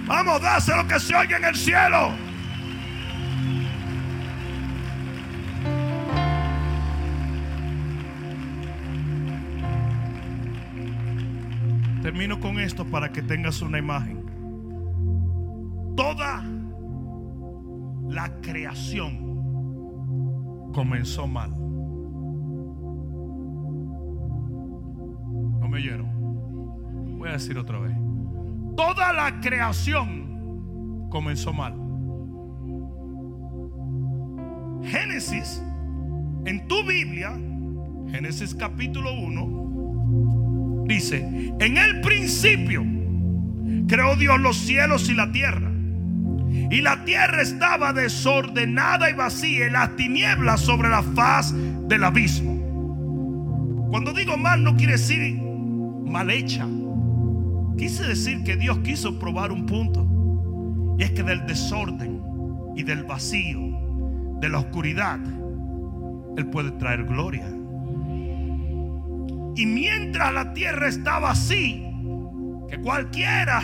Vamos, dáselo que se oiga en el cielo. Termino con esto para que tengas una imagen. Toda la creación comenzó mal. Me? Voy a decir otra vez. Toda la creación comenzó mal. Génesis, en tu Biblia, Génesis capítulo 1, dice, en el principio creó Dios los cielos y la tierra. Y la tierra estaba desordenada y vacía y las tinieblas sobre la faz del abismo. Cuando digo mal no quiere decir mal hecha. Quise decir que Dios quiso probar un punto. Y es que del desorden y del vacío, de la oscuridad, Él puede traer gloria. Y mientras la tierra estaba así, que cualquiera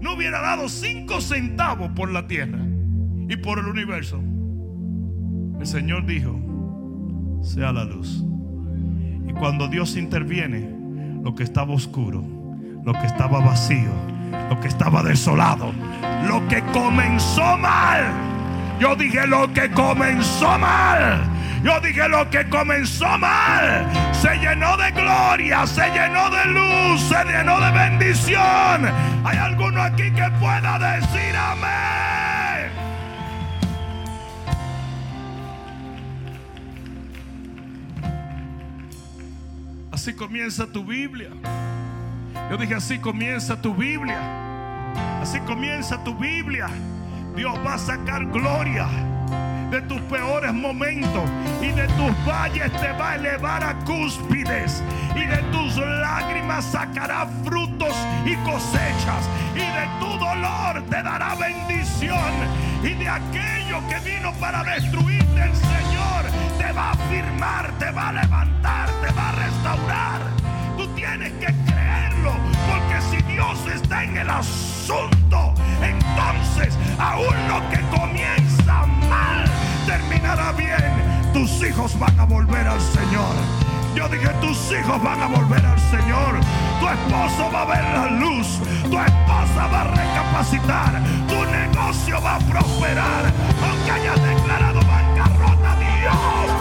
no hubiera dado cinco centavos por la tierra y por el universo, el Señor dijo, sea la luz. Y cuando Dios interviene, lo que estaba oscuro, lo que estaba vacío, lo que estaba desolado, lo que comenzó mal. Yo dije lo que comenzó mal. Yo dije lo que comenzó mal. Se llenó de gloria, se llenó de luz, se llenó de bendición. ¿Hay alguno aquí que pueda decir amén? Así comienza tu Biblia. Yo dije, así comienza tu Biblia. Así comienza tu Biblia. Dios va a sacar gloria de tus peores momentos y de tus valles te va a elevar a cúspides y de tus lágrimas sacará frutos y cosechas y de tu dolor te dará bendición y de aquello que vino para destruirte el Señor te va a firmar, te va a levantar, te va a restaurar. Tú tienes que creerlo porque si Dios está en el asunto, entonces aún lo que comienza mal terminará bien. Tus hijos van a volver al Señor. Yo dije, tus hijos van a volver al Señor. Tu esposo va a ver la luz. Tu esposa va a recapacitar. Tu negocio va a prosperar. Aunque haya declarado bancarrota, Dios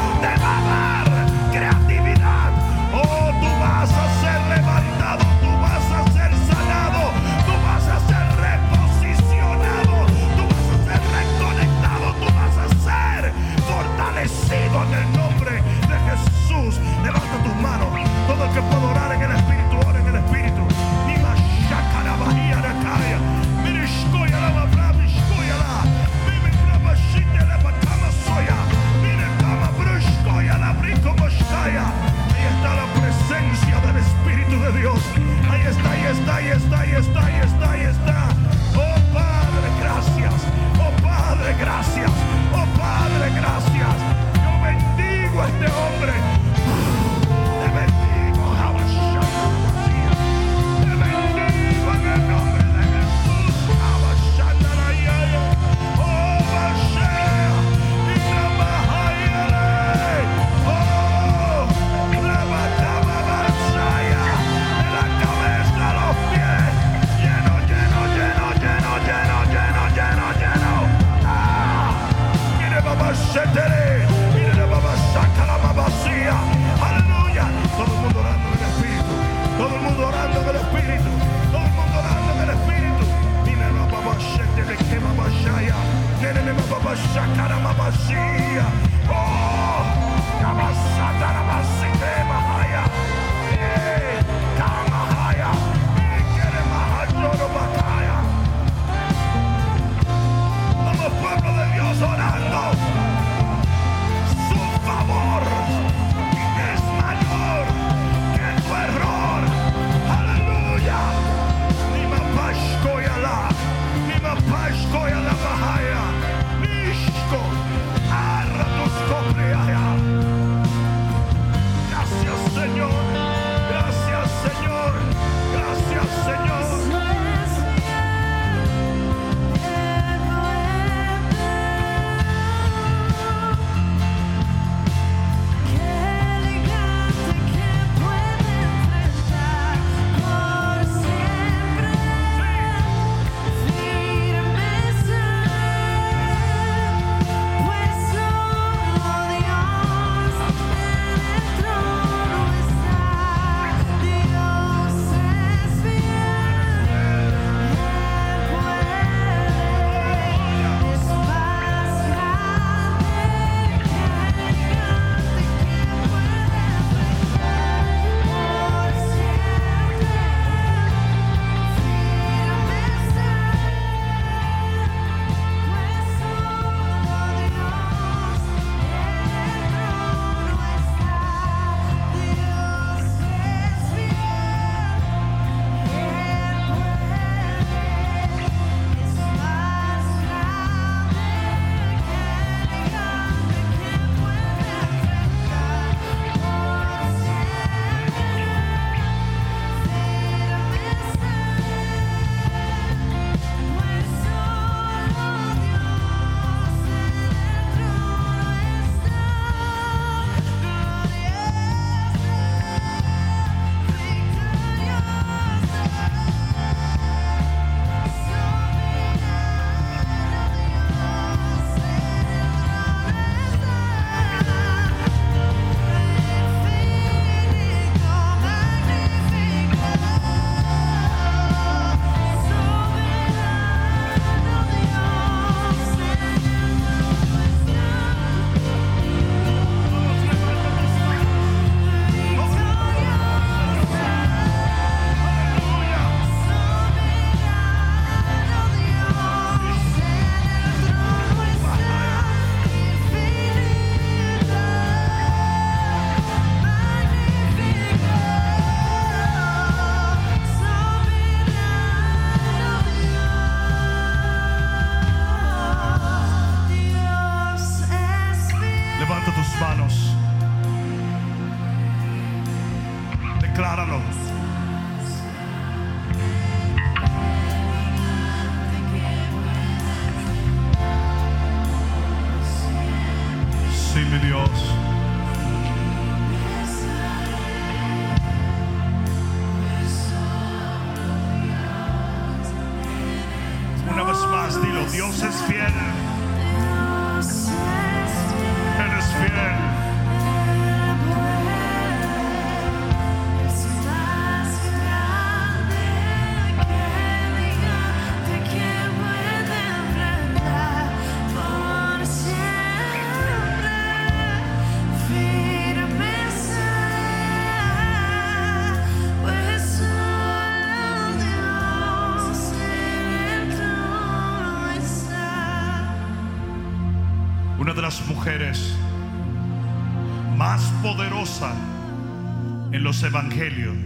los evangelios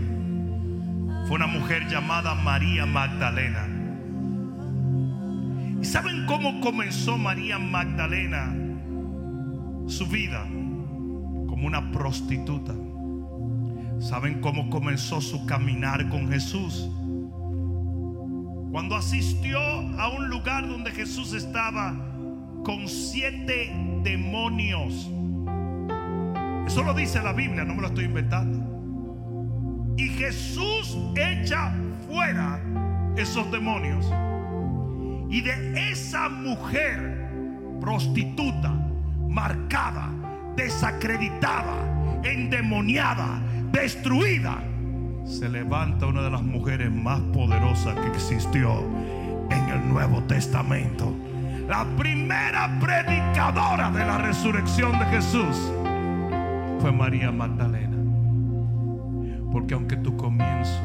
fue una mujer llamada María Magdalena. ¿Y saben cómo comenzó María Magdalena su vida? Como una prostituta. ¿Saben cómo comenzó su caminar con Jesús? Cuando asistió a un lugar donde Jesús estaba con siete demonios. Eso lo dice la Biblia, no me lo estoy inventando. Y Jesús echa fuera esos demonios. Y de esa mujer prostituta, marcada, desacreditada, endemoniada, destruida, se levanta una de las mujeres más poderosas que existió en el Nuevo Testamento. La primera predicadora de la resurrección de Jesús fue María Magdalena. Porque aunque tu comienzo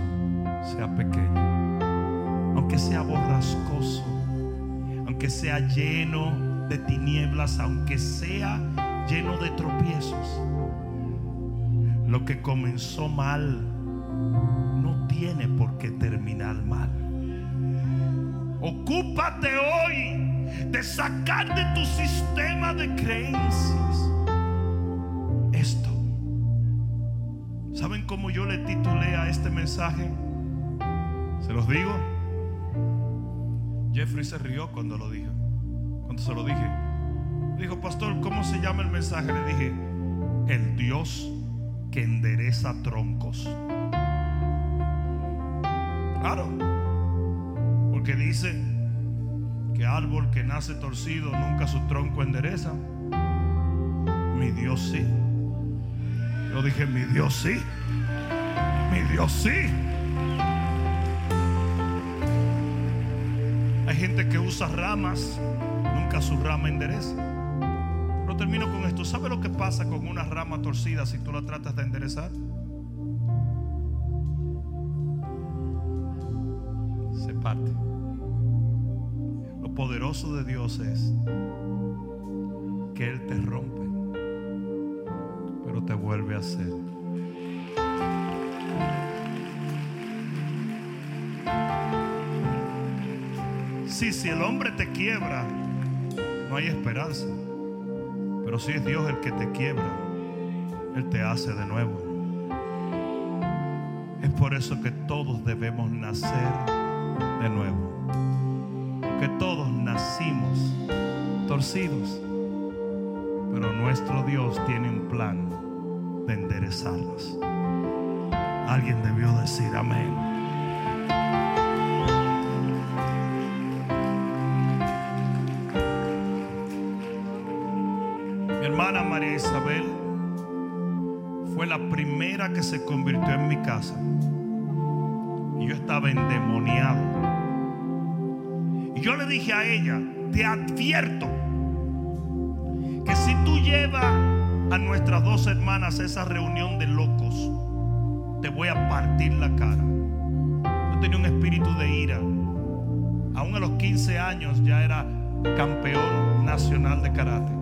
sea pequeño, aunque sea borrascoso, aunque sea lleno de tinieblas, aunque sea lleno de tropiezos, lo que comenzó mal no tiene por qué terminar mal. Ocúpate hoy de sacar de tu sistema de creencias ¿Saben cómo yo le titulé a este mensaje? ¿Se los digo? Jeffrey se rió cuando lo dije. Cuando se lo dije. Dijo, pastor, ¿cómo se llama el mensaje? Le dije, el Dios que endereza troncos. Claro. Porque dice que árbol que nace torcido nunca su tronco endereza. Mi Dios sí. Yo dije, mi Dios sí. Mi Dios sí. Hay gente que usa ramas, nunca su rama endereza. Pero termino con esto. ¿Sabe lo que pasa con una rama torcida si tú la tratas de enderezar? Se parte. Lo poderoso de Dios es que Él te rompe, pero te vuelve a hacer. Sí, si el hombre te quiebra, no hay esperanza. Pero si es Dios el que te quiebra, Él te hace de nuevo. Es por eso que todos debemos nacer de nuevo. Porque todos nacimos torcidos. Pero nuestro Dios tiene un plan de enderezarlos. Alguien debió decir amén. Mi hermana María Isabel fue la primera que se convirtió en mi casa. Y yo estaba endemoniado. Y yo le dije a ella, te advierto que si tú llevas a nuestras dos hermanas esa reunión de locos, te voy a partir la cara. Yo tenía un espíritu de ira. Aún a los 15 años ya era campeón nacional de karate.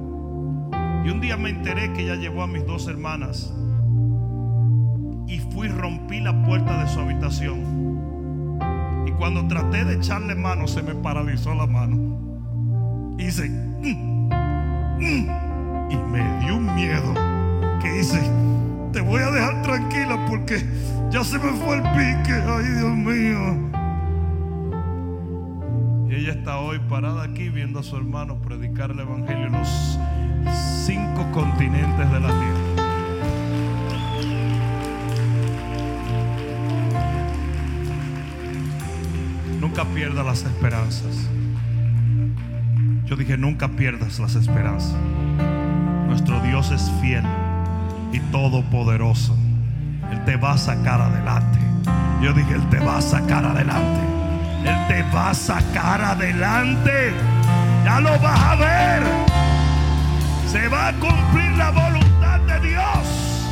Y un día me enteré que ella llevó a mis dos hermanas y fui rompí la puerta de su habitación. Y cuando traté de echarle mano se me paralizó la mano. Hice "Mm, mm", y me dio un miedo que hice, te voy a dejar tranquila porque ya se me fue el pique. Ay, Dios mío. Y ella está hoy parada aquí viendo a su hermano predicar el evangelio en los cinco continentes de la tierra. Nunca pierdas las esperanzas. Yo dije, nunca pierdas las esperanzas. Nuestro Dios es fiel y todopoderoso. Él te va a sacar adelante. Yo dije, Él te va a sacar adelante. Él te va a sacar adelante. Ya lo vas a ver. Se va a cumplir la voluntad de Dios.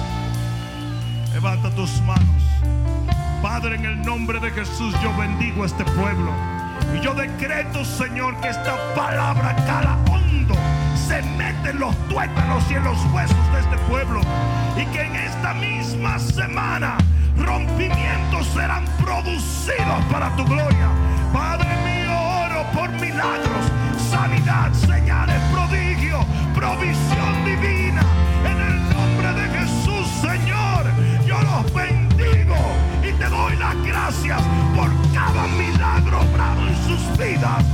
Levanta tus manos. Padre, en el nombre de Jesús yo bendigo a este pueblo. Y yo decreto, Señor, que esta palabra hondo, se mete en los tuétanos y en los huesos de este pueblo. Y que en esta misma semana rompimientos serán producidos para tu gloria. Padre mío, oro por milagros, sanidad, señales, prodigio, provisión divina. En el nombre de Jesús, Señor, yo los bendigo y te doy las gracias por cada milagro obrado en sus vidas.